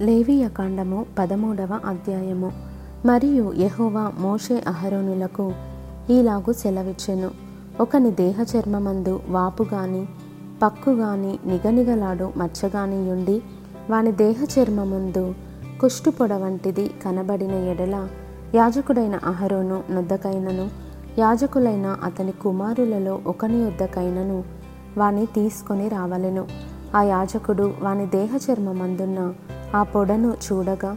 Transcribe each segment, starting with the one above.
లేవియ కాండము పదమూడవ అధ్యాయము. మరియు యహోవా మోషే అహరోనులకు ఈలాగు సెలవిచ్చెను. ఒకని దేహ చర్మమందు వాపు గాని పక్కు గాని నిగనిగలాడు మచ్చగాని ఉండి వాని దేహ చర్మమందు కుష్టు పొడ వంటిది కనబడిన ఎడల యాజకుడైన అహరోను నొద్దకైనను యాజకులైన అతని కుమారులలో ఒకని యొద్దకైనను వాని తీసుకొని రావలెను. ఆ యాజకుడు వాని దేహ చర్మమందున్న ఆ పొడను చూడగా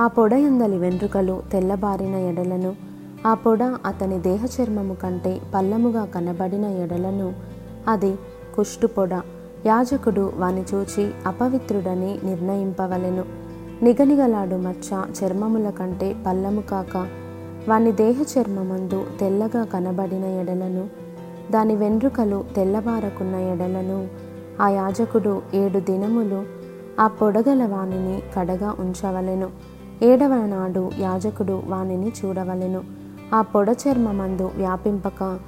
ఆ పొడ ఎందలి వెంట్రుకలు తెల్లబారిన ఎడలను ఆ పొడ అతని దేహ చర్మము కంటే పల్లముగా కనబడిన ఎడలను అది కుష్టు పొడ. యాజకుడు వాని చూచి అపవిత్రుడని నిర్ణయింపవలెను. నిగనిగలాడు మచ్చ చర్మముల కంటే పల్లము కాక వాని దేహ చర్మమందు తెల్లగా కనబడిన ఎడలను దాని వెంట్రుకలు తెల్లబారకున్న ఎడలను ఆ యాజకుడు ఏడు దినములు ఆ పొడగల వానిని కడగా ఉంచవలెను. ఏడవ నాడు యాజకుడు వానిని చూడవలెను. ఆ పొడ చర్మమందు వ్యాపింపక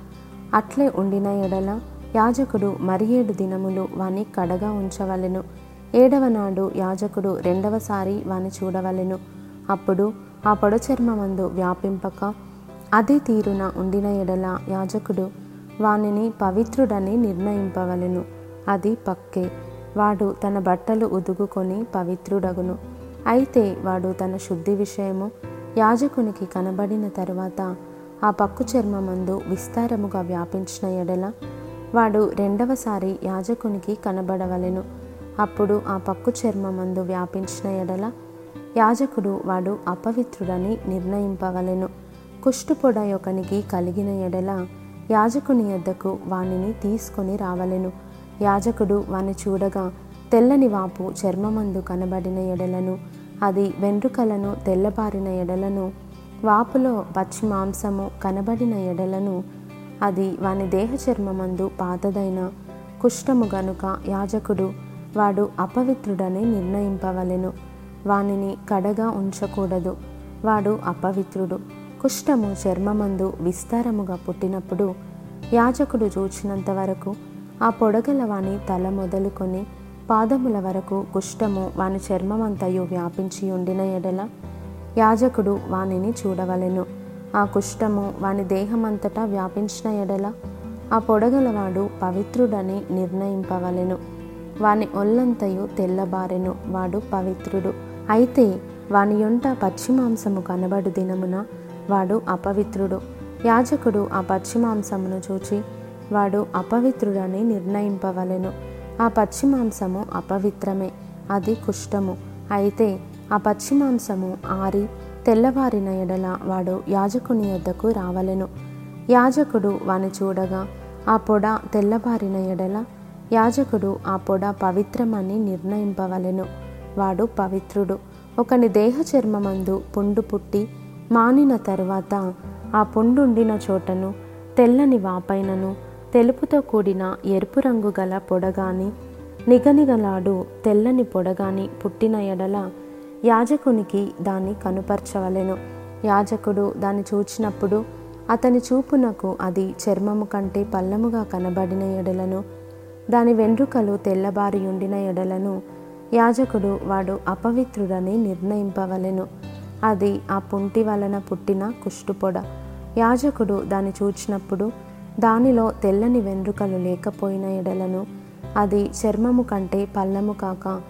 అట్లే ఉండిన ఎడల యాజకుడు మరి ఏడు దినములు వాని కడగా ఉంచవలెను. ఏడవ నాడు యాజకుడు రెండవసారి వాని చూడవలెను. అప్పుడు ఆ పొడ చర్మమందు వ్యాపింపక అదే తీరున ఉండిన ఎడల యాజకుడు వానిని పవిత్రుడని నిర్ణయింపవలెను. అది పక్కే. వాడు తన బట్టలు ఉదుగుకొని పవిత్రుడగును. అయితే వాడు తన శుద్ధి విషయము యాజకునికి కనబడిన తరువాత ఆ పక్కు చర్మమందు విస్తారముగా వ్యాపించిన ఎడల వాడు రెండవసారి యాజకునికి కనబడవలెను. అప్పుడు ఆ పక్కు చర్మమందు వ్యాపించిన ఎడల యాజకుడు వాడు అపవిత్రుడని నిర్ణయింపవలెను. కుష్టుపొడ యొకనికి కలిగిన ఎడల యాజకుని యొద్దకు వానిని తీసుకొని రావలెను. యాజకుడు వాని చూడగా తెల్లని వాపు చర్మమందు కనబడిన ఎడలను అది వెంట్రుకలను తెల్లబారిన ఎడలను వాపులో పచ్చి మాంసము కనబడిన ఎడలను అది వాని దేహ చర్మమందు పాతదైన కుష్టము గనుక యాజకుడు వాడు అపవిత్రుడని నిర్ణయింపవలెను. వానిని కడగా ఉంచకూడదు. వాడు అపవిత్రుడు. కుష్టము చర్మమందు విస్తారముగా పుట్టినప్పుడు యాజకుడు చూచినంత వరకు ఆ పొడగల వాని తల మొదలుకొని పాదముల వరకు కుష్టము వాని చర్మమంతయు వ్యాపించి ఉండిన ఎడల యాజకుడు వానిని చూడవలెను. ఆ కుష్టము వాని దేహమంతటా వ్యాపించిన ఎడల ఆ పొడగలవాడు పవిత్రుడని నిర్ణయింపవలెను. వాని ఒళ్ళంతయు తెల్లబారెను వాడు పవిత్రుడు. అయితే వాని యొంట పచ్చిమాంసము కనబడు దినమున వాడు అపవిత్రుడు. యాజకుడు ఆ పచ్చిమాంసమును చూచి వాడు అపవిత్రుడని నిర్ణయింపవలెను. ఆ పచ్చిమాంసము అపవిత్రమే అది కుష్టము అయితే ఆ పచ్చిమాంసము ఆరి తెల్లవారిన ఎడల వాడు యాజకుని యొద్దకు రావలెను. యాజకుడు వాని చూడగా ఆ పొడ తెల్లబారిన ఎడల యాజకుడు ఆ పొడ పవిత్రమని నిర్ణయింపవలెను. వాడు పవిత్రుడు. ఒకని దేహ చర్మమందు పుండు పుట్టి మానిన తరువాత ఆ పుండుండిన చోటను తెల్లని వాపైనను తెలుపుతో కూడిన ఎరుపు రంగు గల పొడగాని నిగనిగలాడు తెల్లని పొడగాని పుట్టిన ఎడల యాజకునికి దాన్ని కనుపరచవలెను. యాజకుడు దాన్ని చూచినప్పుడు అతని చూపునకు అది చర్మము కంటే పల్లముగా కనబడిన ఎడలను దాని వెంట్రుకలు తెల్లబారి ఉండిన ఎడలను యాజకుడు వాడు అపవిత్రుడని నిర్ణయింపవలెను. అది ఆ పుంటి వలన పుట్టిన కుష్టుపొడ. యాజకుడు దాన్ని చూచినప్పుడు దానిలో తెల్లని వెంట్రుకలు లేకపోయిన ఎడలను. అది చర్మము కంటే పల్లము కాక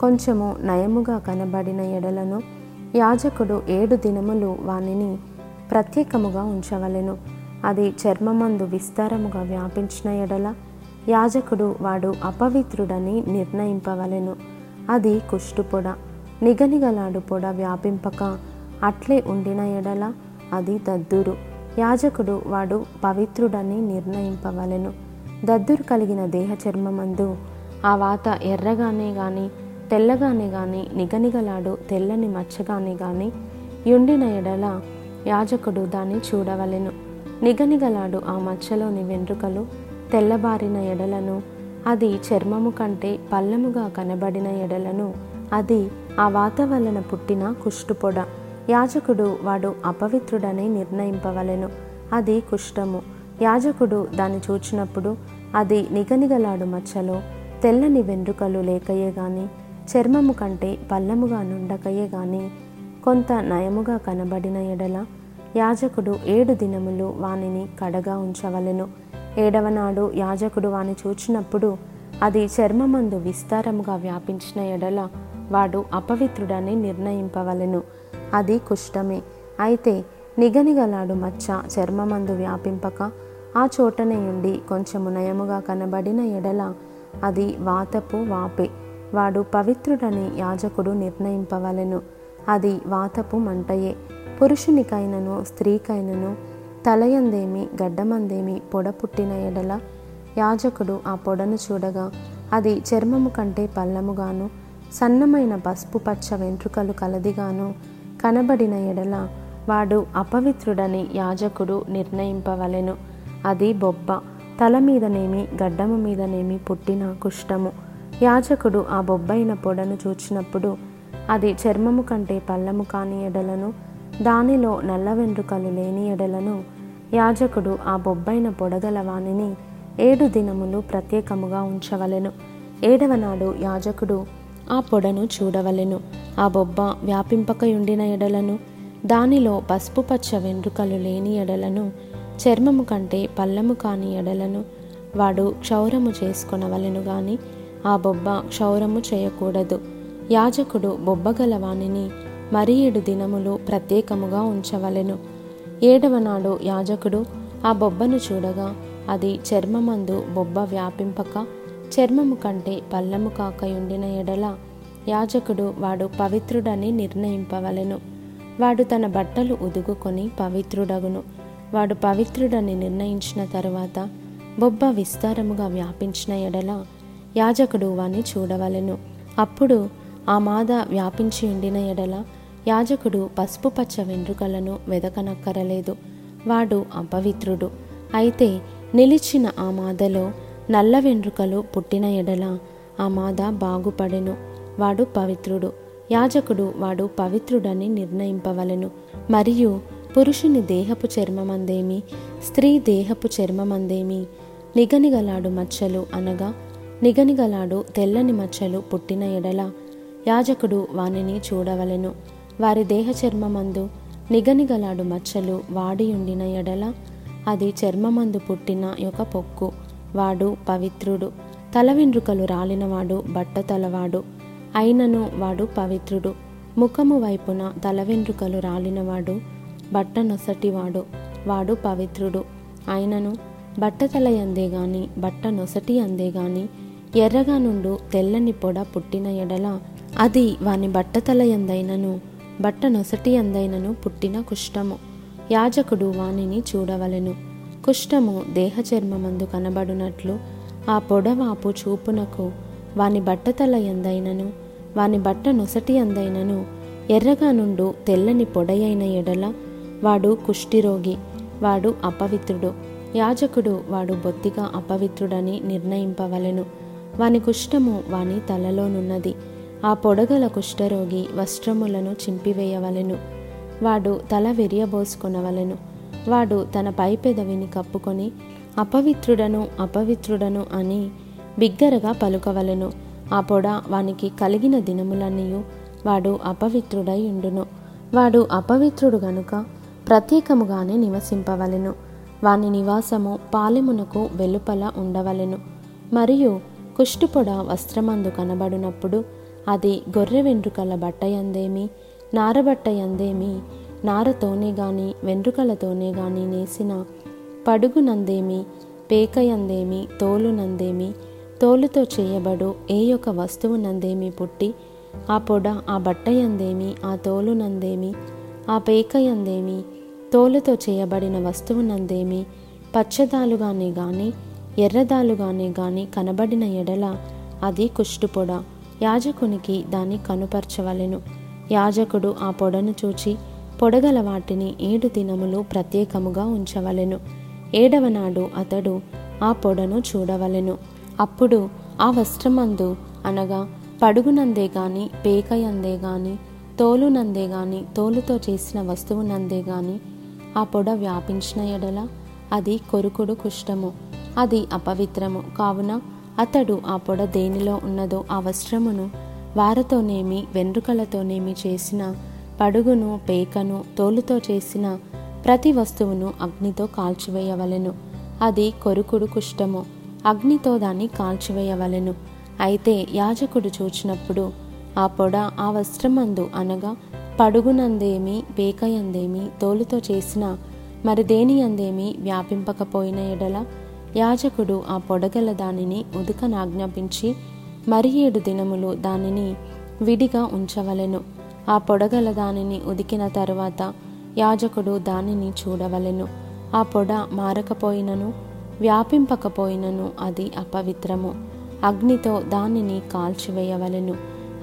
కొంచెము నయముగా కనబడిన ఎడలను. యాజకుడు ఏడు దినములు వానిని ప్రత్యేకముగా ఉంచవలెను. అది చర్మమందు విస్తారముగా వ్యాపించిన ఎడల. యాజకుడు వాడు అపవిత్రుడని నిర్ణయింపవలెను. అది కుష్టుపొడ నిగనిగలాడు పొడ వ్యాపింపక అట్లే ఉండిన ఎడల. అది దద్దురు. యాజకుడు వాడు పవిత్రుడని నిర్ణయింపవలెను. దద్దురు కలిగిన దేహ చర్మమందు ఆ వాత ఎర్రగానే గాని తెల్లగానే గాని నిగనిగలాడు తెల్లని మచ్చగానే గాని యుండిన ఎడల యాజకుడు దాన్ని చూడవలెను. నిగనిగలాడు ఆ మచ్చలోని వెంట్రుకలు తెల్లబారిన ఎడలను అది చర్మము కంటే పల్లముగా కనబడిన ఎడలను అది ఆ వాత వలన పుట్టిన కుష్టుపొడ. యాజకుడు వాడు అపవిత్రుడని నిర్ణయింపవలెను. అది కుష్టము యాజకుడు దాన్ని చూచినప్పుడు అది నిగనిగలాడు మచ్చలో తెల్లని వెంట్రుకలు లేకయే గాని చర్మము కంటే పల్లముగా నుండకయే గాని కొంత నయముగా కనబడిన ఎడల యాజకుడు ఏడు దినములు వానిని కడగా ఉంచవలెను. ఏడవనాడు యాజకుడు వాని చూచినప్పుడు అది చర్మమందు విస్తారముగా వ్యాపించిన ఎడల వాడు అపవిత్రుడని నిర్ణయింపవలెను. అది కుష్టమే అయితే నిగనిగలాడు మచ్చ చర్మమందు వ్యాపింపక ఆ చోటనే ఉండి కొంచెము నయముగా కనబడిన ఎడల అది వాతపు వాపే. వాడు పవిత్రుడని యాజకుడు నిర్ణయింపవలెను. అది వాతపు మంటయే. పురుషునికైనను స్త్రీకైనను తలయందేమి గడ్డమందేమి పొడ పుట్టిన ఎడల యాజకుడు ఆ పొడను చూడగా అది చర్మము కంటే పల్లముగాను సన్నమైన పసుపు పచ్చ వెంట్రుకలు కలదిగాను కనబడిన ఎడల వాడు అపవిత్రుడని యాజకుడు నిర్ణయింపవలెను. అది బొబ్బ. తల మీదనేమి గడ్డము మీదనేమి పుట్టిన కుష్టము యాజకుడు ఆ బొబ్బైన పొడను చూచినప్పుడు అది చర్మము కంటే పల్లము కాని ఎడలను దానిలో నల్ల వెంట్రుకలు లేని ఎడలను యాజకుడు ఆ బొబ్బైన పొడగల వానిని ఏడు దినములు ప్రత్యేకముగా ఉంచవలెను. ఏడవ నాడు యాజకుడు ఆ పొడను చూడవలెను. ఆ బొబ్బ వ్యాపింపకయుండిన ఎడలను దానిలో పసుపు పచ్చ వెంట్రుకలు లేని ఎడలను చర్మము కంటే పల్లము కాని ఎడలను వాడు క్షౌరము చేసుకొనవలెను గాని ఆ బొబ్బ క్షౌరము చేయకూడదు. యాజకుడు బొబ్బగల వానిని మరి ఏడు దినములు ప్రత్యేకముగా ఉంచవలెను. ఏడవ నాడు యాజకుడు ఆ బొబ్బను చూడగా అది చర్మమందు బొబ్బ వ్యాపింపక చర్మము కంటే పల్లము కాకయుండిన ఎడల యాజకుడు వాడు పవిత్రుడని నిర్ణయింపవలెను. వాడు తన బట్టలు ఉదుగుకొని పవిత్రుడగును. వాడు పవిత్రుడని నిర్ణయించిన తరువాత బొబ్బ విస్తారముగా వ్యాపించిన ఎడల యాజకుడు వాని చూడవలెను. అప్పుడు ఆ మాద వ్యాపించి ఉండిన ఎడల యాజకుడు పసుపు పచ్చ వెంట్రుకలను వెదకనక్కరలేదు. వాడు అపవిత్రుడు. అయితే నిలిచిన ఆ మాదలో నల్ల వెంట్రుకలు పుట్టిన ఎడల ఆ మాద బాగుపడెను. వాడు పవిత్రుడు. యాజకుడు వాడు పవిత్రుడని నిర్ణయింపవలెను. మరియు పురుషుని దేహపు చర్మమందేమి స్త్రీ దేహపు చర్మమందేమి నిగనిగలాడు మచ్చలు అనగా నిగనిగలాడు తెల్లని మచ్చలు పుట్టిన ఎడల. యాజకుడు వానిని చూడవలెను. వారి దేహ చర్మమందు నిగనిగలాడు మచ్చలు వాడి ఉండిన ఎడల. అది చర్మమందు పుట్టిన యొక్క పొక్కు. వాడు పవిత్రుడు. తల వెండ్రుకలు రాలినవాడు బట్ట తలవాడు. అయినను వాడు పవిత్రుడు. ముఖము వైపున తల వెంట్రుకలు రాలినవాడు బట్ట నొసటివాడు వాడు పవిత్రుడు. అయినను బట్టతల అందే గాని బట్ట నొసటి అందే గాని ఎర్రగా నుండు తెల్లని పొడ పుట్టిన ఎడల అది వాని బట్టతల ఎందైనను బట్ట నొసటి అందైనను పుట్టిన కుష్టము యాజకుడు వానిని చూడవలెను. కుష్టము దేహచర్మమందు కనబడునట్లు ఆ పొడవాపు చూపునకు వాని బట్టతల ఎందైనను వాని బట్ట నొసటి అందైనను. ఎర్రగా నుండు తెల్లని పొడయైన ఎడల వాడు కుష్టిరోగి వాడు అపవిత్రుడు. యాజకుడు వాడు బొత్తిగా అపవిత్రుడని నిర్ణయింపవలెను. వాని కుష్టము వాని తలలోనున్నది. ఆ పొడగల కుష్ఠరోగి వస్త్రములను చింపివేయవలెను. వాడు తల విరియబోసుకొనవలెను. వాడు తన పై పెదవిని కప్పుకొని అపవిత్రుడను అపవిత్రుడను అని బిగ్గరగా పలుకవలెను. ఆ పొడ వానికి కలిగిన దినములన్నీయు వాడు అపవిత్రుడై ఉండును. వాడు అపవిత్రుడు గనుక ప్రత్యేకముగానే నివసింపవలెను. వాని నివాసము పాలెమునకు వెలుపల ఉండవలెను. మరియు కుష్టుపొడ వస్త్రమందు కనబడినప్పుడు అది గొర్రె వెంట్రుకల బట్టయందేమి నారబట్టయందేమి నారతోనే గాని వెంట్రుకలతోనే గాని నేసిన పడుగునందేమి పేకయందేమి తోలునందేమి తోలుతో చేయబడు ఏ యొక్క వస్తువునందేమి పుట్టి ఆ పొడ ఆ బట్టయందేమి ఆ తోలునందేమి ఆ పేకయందేమి తోలుతో చేయబడిన వస్తువునందేమి పచ్చదాలుగానే గాని ఎర్రదాలుగానే గాని కనబడిన ఎడల అది కుష్టుపొడ యాజకునికి దాన్ని కనుపరచవలెను. యాజకుడు ఆ పొడను చూచి పొడగల వాటిని ఏడు దినములు ప్రత్యేకముగా ఉంచవలెను. ఏడవ నాడు అతడు ఆ పొడను చూడవలెను. అప్పుడు ఆ వస్త్రమందు అనగా పడుగునందే గాని పేకయందే గాని తోలునందే గాని తోలుతో చేసిన వస్తువునందే గాని ఆ పొడ వ్యాపించిన ఎడల అది కొరుకుడు కుష్టము అది అపవిత్రము. కావున అతడు ఆ పొడ దేనిలో ఉన్నదో ఆ వస్త్రమును వారతోనేమి వెన్రుకలతోనేమి చేసిన పడుగును పేకను తోలుతో చేసిన ప్రతి వస్తువును అగ్నితో కాల్చివేయవలెను. అది కొరుకుడు కుష్టము అగ్నితో దాన్ని కాల్చివేయవలెను. అయితే యాజకుడు చూచినప్పుడు ఆ పొడ ఆ వస్త్రమందు అనగా పడుగునందేమి బేకయందేమి తోలుతో చేసిన మరి దేని అందేమి వ్యాపింపకపోయిన ఎడల యాజకుడు ఆ పొడగల దానిని ఉదుకనాజ్ఞాపించి మరి ఏడు దినములు దానిని విడిగా ఉంచవలెను. ఆ పొడగల దానిని ఉదికిన తరువాత యాజకుడు దానిని చూడవలెను. ఆ పొడ మారకపోయినను వ్యాపింపకపోయినను అది అపవిత్రము. అగ్నితో దానిని కాల్చివేయవలెను.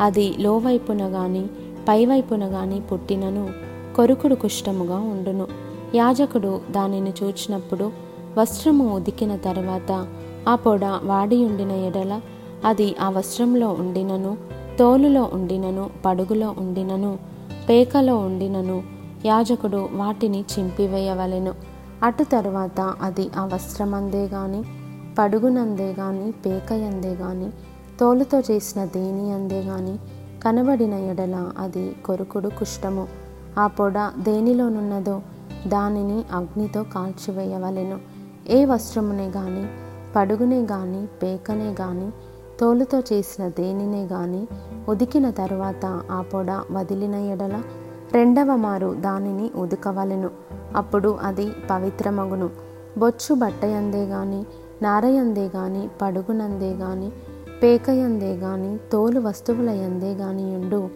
అది లోవైపున గాని పైవైపున గాని పుట్టినను కొరుకుడు కుష్టముగా ఉండును. యాజకుడు దానిని చూచినప్పుడు వస్త్రము ఉదికిన తర్వాత ఆ పొడ వాడియుండిన ఎడల అది ఆ వస్త్రంలో ఉండినను తోలులో ఉండినను పడుగులో ఉండినను పేకలో ఉండినను యాజకుడు వాటిని చింపివేయవలెను. అటు తరువాత అది ఆ వస్త్రమందే గాని పడుగునందే గాని పేకయందే గాని తోలుతో చేసిన దేని అందే గాని కనబడిన ఎడల అది కొరుకుడు కుష్టము ఆ పొడ దేనిలోనున్నదో దానిని అగ్నితో కాల్చివేయవలెను. ఏ వస్త్రమునే గాని పడుగునే గాని పేకనే గాని తోలుతో చేసిన దేనినే గాని ఉదికిన తరువాత ఆ పొడ వదిలిన ఎడల రెండవ మారు దానిని ఉదకవలెను. అప్పుడు అది పవిత్రమగును. బొచ్చు బట్టయందే గాని నారయందే గాని పడుగునందే గాని పేకయందే గాని తోలు వస్తువులయందే గాని ఉండు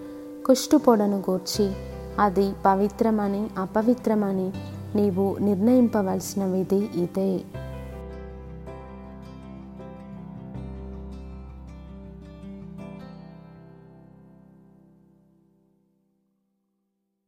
కుష్టు పొడను గూర్చి అది పవిత్రమని అపవిత్రమని నీవు నిర్ణయింపవలసిన విధి ఇదే.